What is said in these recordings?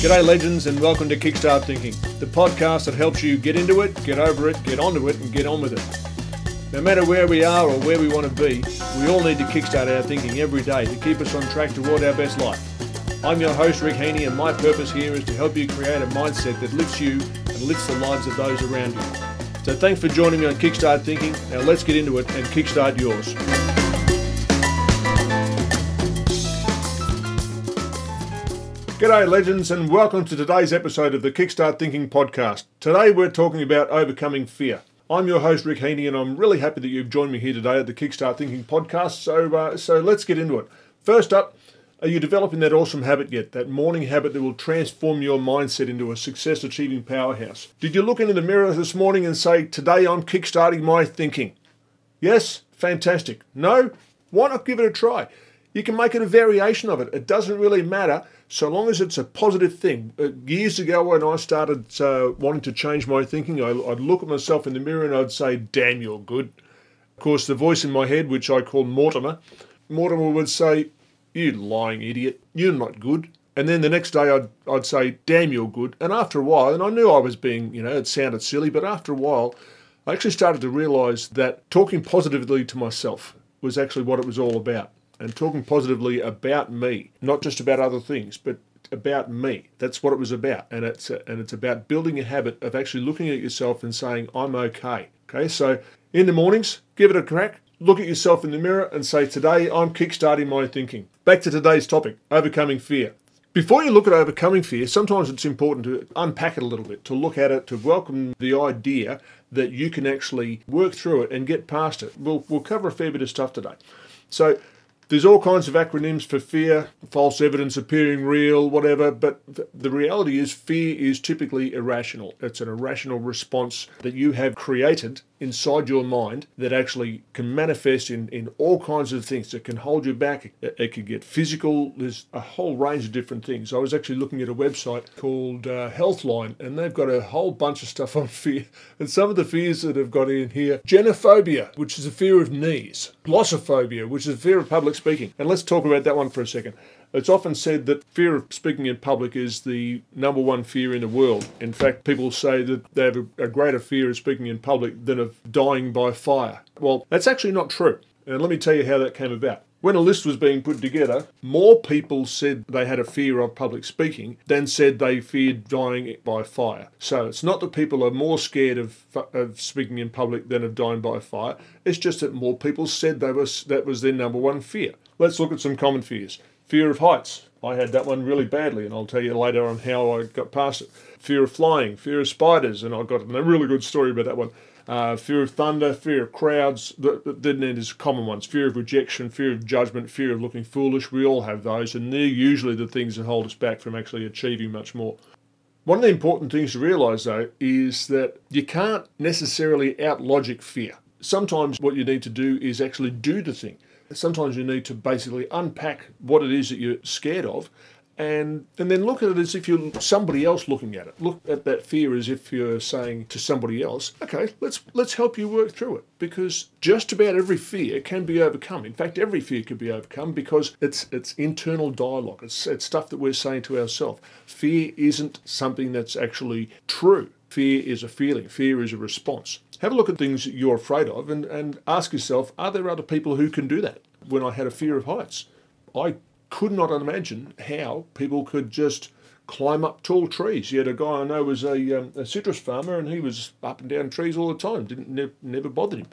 G'day, legends, and welcome to Kickstart Thinking, the podcast that helps you get into it, get over it, get onto it, and get on with it. No matter where we are or where we want to be, we all need to kickstart our thinking every day to keep us on track toward our best life. I'm your host, Rick Heaney, and my purpose here is to help you create a mindset that lifts you and lifts the lives of those around you. So thanks for joining me on Kickstart Thinking. Now let's get into it and kickstart yours. G'day, legends, and welcome to today's episode of the Kickstart Thinking podcast. Today, we're talking about overcoming fear. I'm your host, Rick Heaney, and I'm really happy that you've joined me here today at the Kickstart Thinking podcast. So, uh, so let's get into it. First up, are you developing that awesome habit yet? That morning habit that will transform your mindset into a success achieving powerhouse? Did you look into the mirror this morning and say, Today I'm kickstarting my thinking? Yes? Fantastic. No? Why not give it a try? You can make it a variation of it. It doesn't really matter so long as it's a positive thing. Uh, years ago, when I started uh, wanting to change my thinking, I, would look at myself in the mirror and I'd say, Damn, you're good. Of course, the voice in my head, which I call Mortimer, Mortimer would say, You lying idiot, you're not good. And then the next day I'd, I'd say, Damn, you're good. And after a while, and I knew I was being, you know, it sounded silly, but after a while, I actually started to realize that talking positively to myself was actually what it was all about and talking positively about me, not just about other things, but about me. That's what it was about, and it's and it's about building a habit of actually looking at yourself and saying, "I'm okay." Okay, so in the mornings, give it a crack. Look at yourself in the mirror and say, "Today, I'm kickstarting my thinking." Back to today's topic: overcoming fear. Before you look at overcoming fear, sometimes it's important to unpack it a little bit, to look at it, to welcome the idea that you can actually work through it and get past it. We'll, we'll cover a fair bit of stuff today. So, there's all kinds of acronyms for fear, false evidence appearing real, whatever, but the reality is fear is typically irrational. It's an irrational response that you have created inside your mind that actually can manifest in, in all kinds of things. It can hold you back, it, it can get physical. There's a whole range of different things. I was actually looking at a website called uh, Healthline, and they've got a whole bunch of stuff on fear. And some of the fears that have got in here genophobia, which is a fear of knees, glossophobia, which is a fear of public speaking. And let's talk about that one for a second. It's often said that fear of speaking in public is the number one fear in the world. In fact, people say that they have a, greater fear of speaking in public than of dying by fire. Well, that's actually not true. And let me tell you how that came about. When a list was being put together, more people said they had a fear of public speaking than said they feared dying by fire. So it's not that people are more scared of, of speaking in public than of dying by fire. It's just that more people said they was, that was their number one fear. Let's look at some common fears. Fear of heights. I had that one really badly, and I'll tell you later on how I got past it. Fear of flying, fear of spiders, and I got a really good story about that one. Uh, fear of thunder, fear of crowds. Then there's common ones: fear of rejection, fear of judgment, fear of looking foolish. We all have those, and they're usually the things that hold us back from actually achieving much more. One of the important things to realise, though, is that you can't necessarily outlogic fear. Sometimes what you need to do is actually do the thing sometimes you need to basically unpack what it is that you're scared of and and then look at it as if you're somebody else looking at it. Look at that fear as if you're saying to somebody else, "Okay, let's let's help you work through it." Because just about every fear can be overcome. In fact, every fear can be overcome because it's it's internal dialogue. It's it's stuff that we're saying to ourselves. Fear isn't something that's actually true. Fear is a feeling. Fear is a response. Have a look at things you're afraid of and, and ask yourself, are there other people who can do that? When I had a fear of heights, I could not imagine how people could just climb up tall trees. You had a guy I know was a, um, a citrus farmer and he was up and down trees all the time. Didn't ne- never bothered him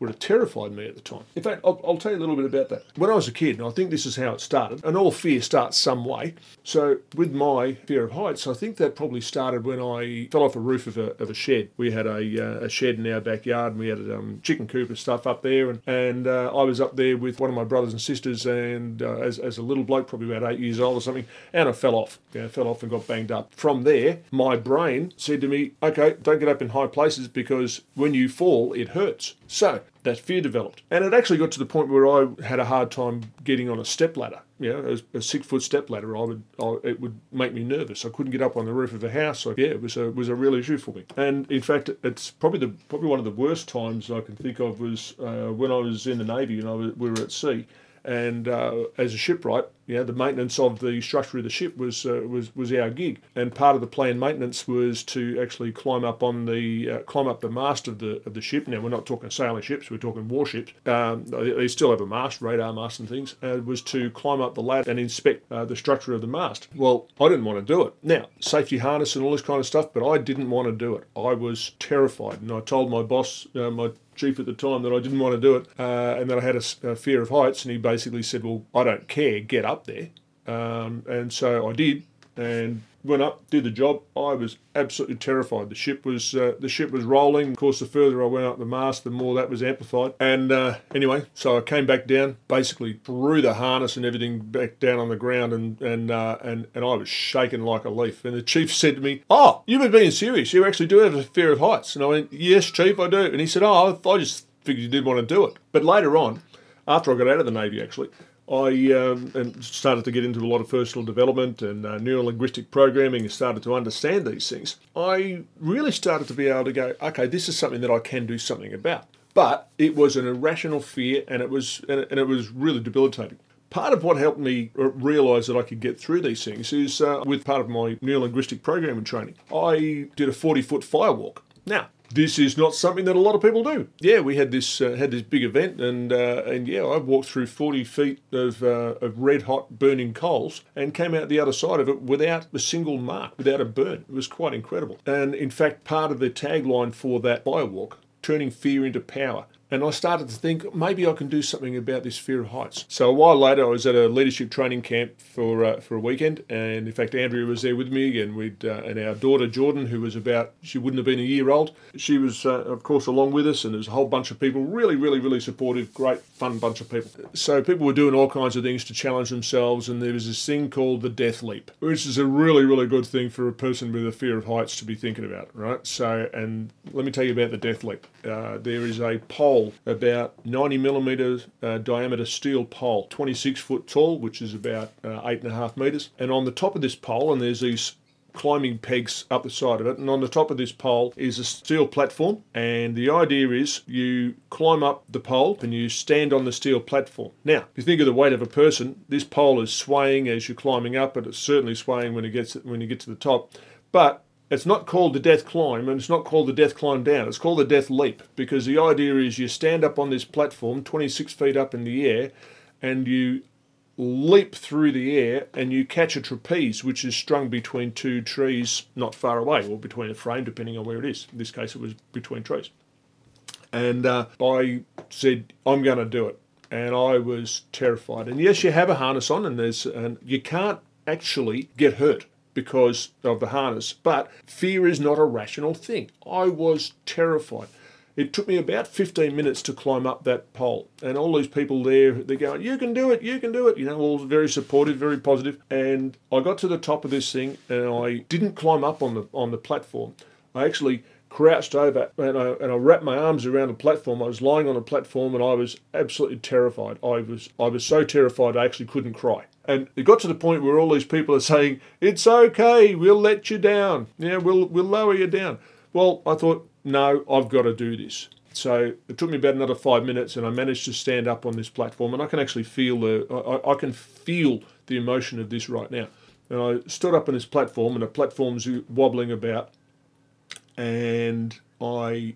would have terrified me at the time. In fact, I'll, I'll, tell you a little bit about that. When I was a kid, and I think this is how it started, and all fear starts some way. So, with my fear of heights, I think that probably started when I fell off a roof of a, of a shed. We had a, uh, a shed in our backyard, and we had a um, chicken coop and stuff up there. And, and uh, I was up there with one of my brothers and sisters, and uh, as, as a little bloke, probably about eight years old or something, and I fell off. Yeah, fell off and got banged up. From there, my brain said to me, okay, don't get up in high places because when you fall, it hurts. So that fear developed. And it actually got to the point where I had a hard time getting on a step ladder. You know, a, a six foot step ladder, I would, I, it would make me nervous. I couldn't get up on the roof of a house. So yeah, it was a was a real issue for me. And in fact, it's probably the probably one of the worst times I can think of was uh, when I was in the navy and I was, we were at sea. And uh, as a shipwright, you know, the maintenance of the structure of the ship was uh, was was our gig, and part of the planned maintenance was to actually climb up on the uh, climb up the mast of the of the ship. Now we're not talking sailing ships; we're talking warships. Um, they still have a mast, radar mast, and things. Uh, was to climb up the ladder and inspect uh, the structure of the mast. Well, I didn't want to do it. Now safety harness and all this kind of stuff, but I didn't want to do it. I was terrified, and I told my boss, uh, my chief at the time that I didn't want to do it uh, and that I had a, a, fear of heights. And he basically said, Well, I don't care, get up there. Um, and so I did and went up, did the job. I was absolutely terrified. The ship was uh, the ship was rolling. Of course, the further I went up the mast, the more that was amplified. And uh, anyway, so I came back down, basically threw the harness and everything back down on the ground, and and uh, and and I was shaking like a leaf. And the chief said to me, "Oh, you've been being serious. You actually do have a fear of heights." And I went, "Yes, chief, I do." And he said, "Oh, I just figured you didn't want to do it." But later on, after I got out of the navy, actually. I um, started to get into a lot of personal development and uh, neuro linguistic programming and started to understand these things. I really started to be able to go, okay, this is something that I can do something about. But it was an irrational fear, and it was and it, was really debilitating. Part of what helped me realise that I could get through these things is uh, with part of my neuro linguistic programming training. I did a 40 foot firewalk. Now, this is not something that a lot of people do. Yeah, we had this uh, had this big event, and uh, and yeah, I walked through forty feet of uh, of red hot burning coals and came out the other side of it without a single mark, without a burn. It was quite incredible. And in fact, part of the tagline for that firewalk, turning fear into power, and I started to think maybe I can do something about this fear of heights. So a while later, I was at a leadership training camp for uh, for a weekend, and in fact, Andrea was there with me, and we uh, and our daughter Jordan, who was about she wouldn't have been a year old, she was uh, of course along with us, and there's a whole bunch of people, really, really, really supportive, great, fun bunch of people. So people were doing all kinds of things to challenge themselves, and there was this thing called the death leap, which is a really, really good thing for a person with a fear of heights to be thinking about, right? So, and let me tell you about the death leap. Uh, there is a pole about 90 millimeters uh, diameter steel pole, 26 foot tall, which is about uh, eight and a half meters. And on the top of this pole, and there's these climbing pegs up the side of it, and on the top of this pole is a steel platform. And the idea is you climb up the pole and you stand on the steel platform. Now, if you think of the weight of a person, this pole is swaying as you're climbing up, but it's certainly swaying when it gets when you get to the top. But it's not called the death climb and it's not called the death climb down. It's called the death leap because the idea is you stand up on this platform 26 feet up in the air and you leap through the air and you catch a trapeze which is strung between two trees not far away or between a frame depending on where it is. In this case it was between trees. And uh, I said, I'm going to do it. And I was terrified. And yes, you have a harness on and there's and you can't actually get hurt because of the harness. But fear is not a rational thing. I was terrified. It took me about 15 minutes to climb up that pole. And all these people there, they're going, You can do it, you can do it. You know, all very supportive, very positive. And I got to the top of this thing and I didn't climb up on the on the platform. I actually crouched over and I, and I wrapped my arms around the platform. I was lying on a platform and I was absolutely terrified. I was I was so terrified I actually couldn't cry. And it got to the point where all these people are saying, "It's okay, we'll let you down. Yeah, we'll we'll lower you down." Well, I thought, no, I've got to do this. So it took me about another five minutes, and I managed to stand up on this platform, and I can actually feel the I, I can feel the emotion of this right now. And I stood up on this platform, and the platform's wobbling about, and I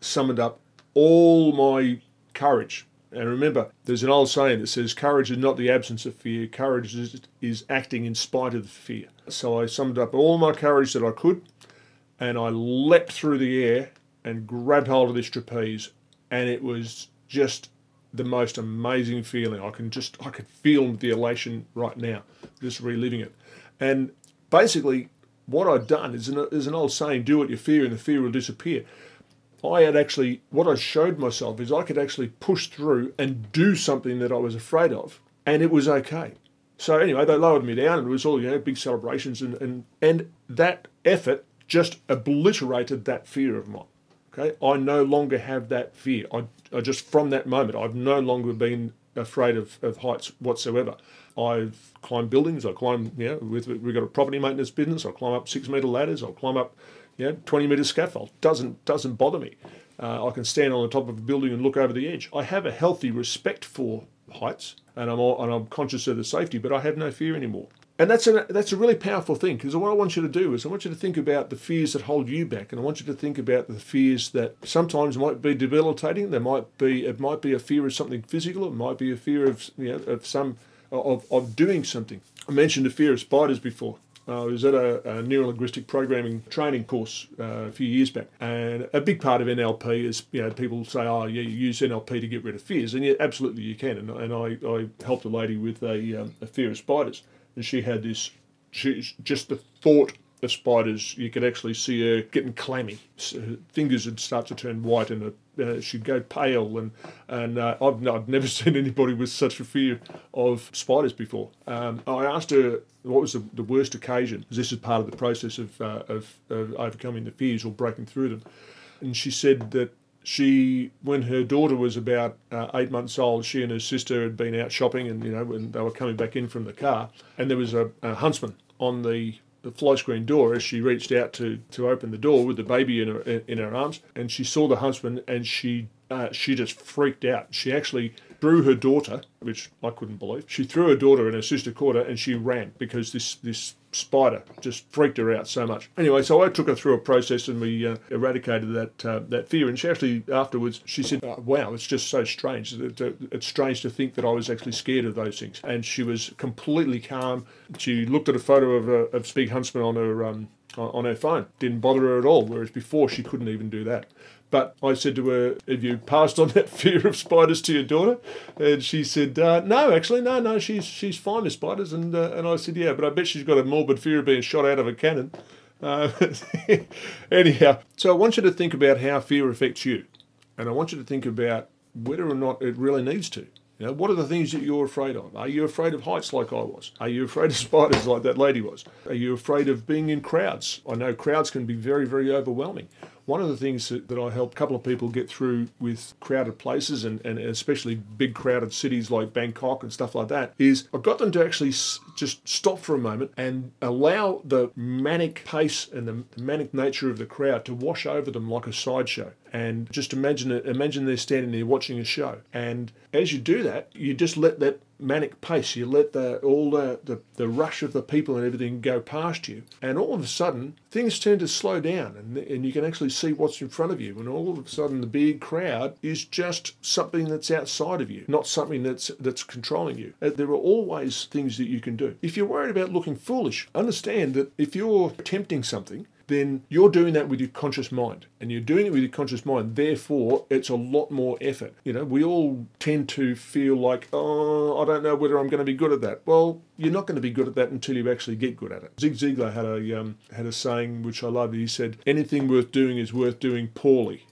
summoned up all my courage and remember, there's an old saying that says courage is not the absence of fear, courage is, is acting in spite of the fear. So I summoned up all my courage that I could, and I leapt through the air and grabbed hold of this trapeze, and it was just the most amazing feeling. I can just I can feel the elation right now, just reliving it. And basically, what I'd done is an, is an old saying: "Do what you fear, and the fear will disappear." I had actually, what I showed myself is I could actually push through and do something that I was afraid of, and it was okay. So anyway, they lowered me down, and it was all you know, big celebrations, and and and that effort just obliterated that fear of mine. Okay, I no longer have that fear. I, I just from that moment, I've no longer been afraid of, of heights whatsoever. I've climbed buildings. I climb, yeah, with, we've got a property maintenance business. I climb up six metre ladders. I'll climb up know, 20 metre scaffold. Doesn't, doesn't bother me. Uh, I can stand on the top of a building and look over the edge. I have a healthy respect for heights, and I'm all, and I'm conscious of the safety, but I have no fear anymore. And that's a that's a really powerful thing because what I want you to do is I want you to think about the fears that hold you back, and I want you to think about the fears that sometimes might be debilitating. There might be it might be a fear of something physical. It might be a fear of you know of some of, of doing something. I mentioned the fear of spiders before. I was at a, a neurolinguistic programming training course uh, a few years back, and a big part of NLP is you know people say, oh yeah, you use NLP to get rid of fears, and yeah, absolutely you can. And, and I, I helped a lady with a, um, a fear of spiders, and she had this, she, just the thought of spiders, you could actually see her getting clammy. Her fingers would start to turn white, and uh, she'd go pale. And and uh, I've, I've never seen anybody with such a fear of spiders before. Um, I asked her what was the, the worst occasion. because This is part of the process of, uh, of, of overcoming the fears or breaking through them. And she said that she, when her daughter was about uh, eight months old, she and her sister had been out shopping, and you know, when they were coming back in from the car, and there was a, a huntsman on the the fly screen door as she reached out to, to open the door with the baby in her in her arms, and she saw the huntsman and she uh, she just freaked out. She actually threw her daughter, which I couldn't believe. She threw her daughter, and her sister caught her, and she ran because this this spider just freaked her out so much. Anyway, so I took her through a process, and we uh, eradicated that uh, that fear. And she actually afterwards she said, oh, "Wow, it's just so strange. It's strange to think that I was actually scared of those things." And she was completely calm. She looked at a photo of a of Spig Huntsman on her um, on her phone. Didn't bother her at all. Whereas before she couldn't even do that. But I said to her, Have you passed on that fear of spiders to your daughter? And she said, uh, No, actually, no, no, she's she's fine with spiders. And, uh, and I said, Yeah, but I bet she's got a morbid fear of being shot out of a cannon. Uh, anyhow, so I want you to think about how fear affects you. And I want you to think about whether or not it really needs to. You know, what are the things that you're afraid of? Are you afraid of heights like I was? Are you afraid of spiders like that lady was? Are you afraid of being in crowds? I know crowds can be very, very overwhelming. One of the things that, I help a couple of people get through with crowded places and, and especially big crowded cities like Bangkok and stuff like that is I've got them to actually s- just stop for a moment and allow the manic pace and the manic nature of the crowd to wash over them like a sideshow and just imagine it imagine they're standing there watching a show and as you do that you just let that manic pace. You let the all the, the, the rush of the people and everything go past you, and all of a sudden things tend to slow down, and and you can actually see what's in front of you. And all of a sudden, the big crowd is just something that's outside of you, not something that's that's controlling you. Uh, there are always things that you can do. If you're worried about looking foolish, understand that if you're attempting something then you're doing that with your conscious mind. And you're doing it with your conscious mind. Therefore, it's a lot more effort. You know, we all tend to feel like, oh, I don't know whether I'm going to be good at that. Well, you're not going to be good at that until you actually get good at it. Zig Ziglar had a um, had a saying which I love. He said, "Anything worth doing is worth doing poorly,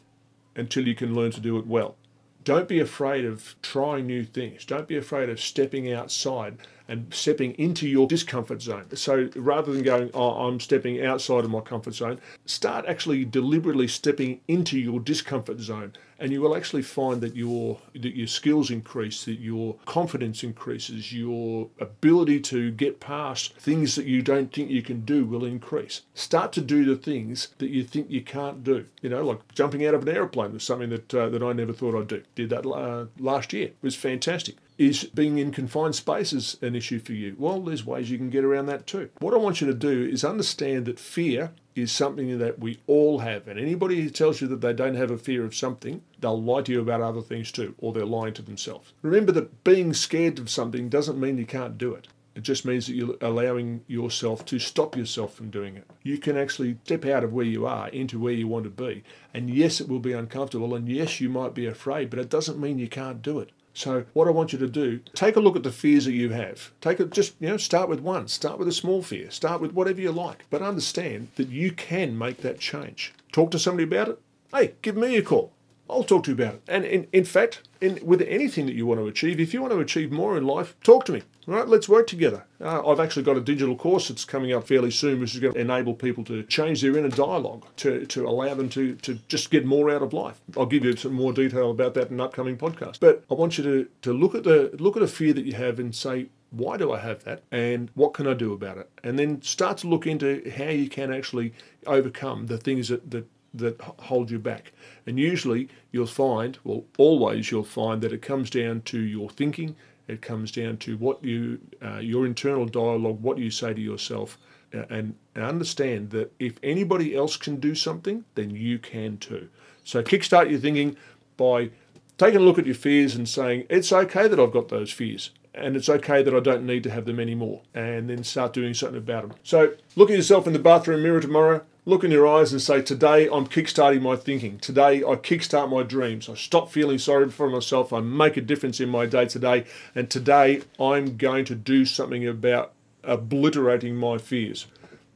until you can learn to do it well." Don't be afraid of trying new things. Don't be afraid of stepping outside and stepping into your discomfort zone. So rather than going, oh, I'm stepping outside of my comfort zone, start actually deliberately stepping into your discomfort zone and you will actually find that your that your skills increase, that your confidence increases, your ability to get past things that you don't think you can do will increase. Start to do the things that you think you can't do. You know, like jumping out of an aeroplane was something that uh, that I never thought I'd do. Did that uh, last year. It was fantastic. Is being in confined spaces an issue for you? Well, there's ways you can get around that too. What I want you to do is understand that fear is something that we all have. And anybody who tells you that they don't have a fear of something, they'll lie to you about other things too, or they're lying to themselves. Remember that being scared of something doesn't mean you can't do it. It just means that you're allowing yourself to stop yourself from doing it. You can actually step out of where you are into where you want to be. And yes, it will be uncomfortable. And yes, you might be afraid, but it doesn't mean you can't do it. So what I want you to do, take a look at the fears that you have. Take it just, you know, start with one. Start with a small fear. Start with whatever you like. But understand that you can make that change. Talk to somebody about it. Hey, give me a call. I'll talk to you about it. And in, in fact, in, with anything that you want to achieve, if you want to achieve more in life, talk to me. All right, let's work together. Uh, I've actually got a digital course that's coming up fairly soon, which is going to enable people to change their inner dialogue to, to allow them to, to just get more out of life. I'll give you some more detail about that in an upcoming podcast. But I want you to, to look at the look at a fear that you have and say, why do I have that? And what can I do about it? And then start to look into how you can actually overcome the things that, that that hold you back. And usually you'll find, well, always you'll find that it comes down to your thinking. It comes down to what you, uh, your internal dialogue, what you say to yourself, uh, and, and understand that if anybody else can do something, then you can too. So kickstart your thinking by taking a look at your fears and saying, it's okay that I've got those fears and it's okay that I don't need to have them anymore, and then start doing something about them. So, look at yourself in the bathroom mirror tomorrow, look in your eyes and say, Today I'm kickstarting my thinking. Today I kickstart my dreams. I stop feeling sorry for myself. I make a difference in my day today, and today I'm going to do something about obliterating my fears.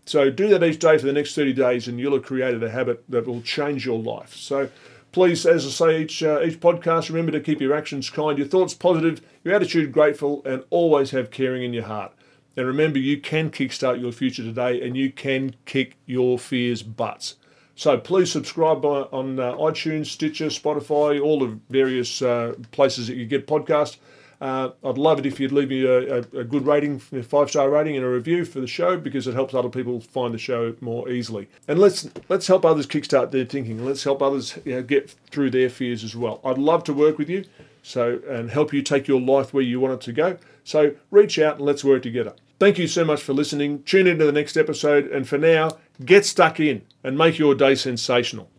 So, do that each day for the next 30 days, and you'll have created a habit that will change your life. So, Please, as I say each uh, each podcast, remember to keep your actions kind, your thoughts positive, your attitude grateful, and always have caring in your heart. And remember, you can kickstart your future today, and you can kick your fears' butts. So please subscribe on uh, iTunes, Stitcher, Spotify, all the various uh, places that you get podcasts. Uh, I'd love it if you'd leave me a, a, a good rating, a five star rating, and a review for the show because it helps other people find the show more easily. And let's let's help others kickstart their thinking. Let's help others you know, get through their fears as well. I'd love to work with you, so and help you take your life where you want it to go. So reach out and let's work together. Thank you so much for listening. Tune in to the next episode, and for now, get stuck in and make your day sensational.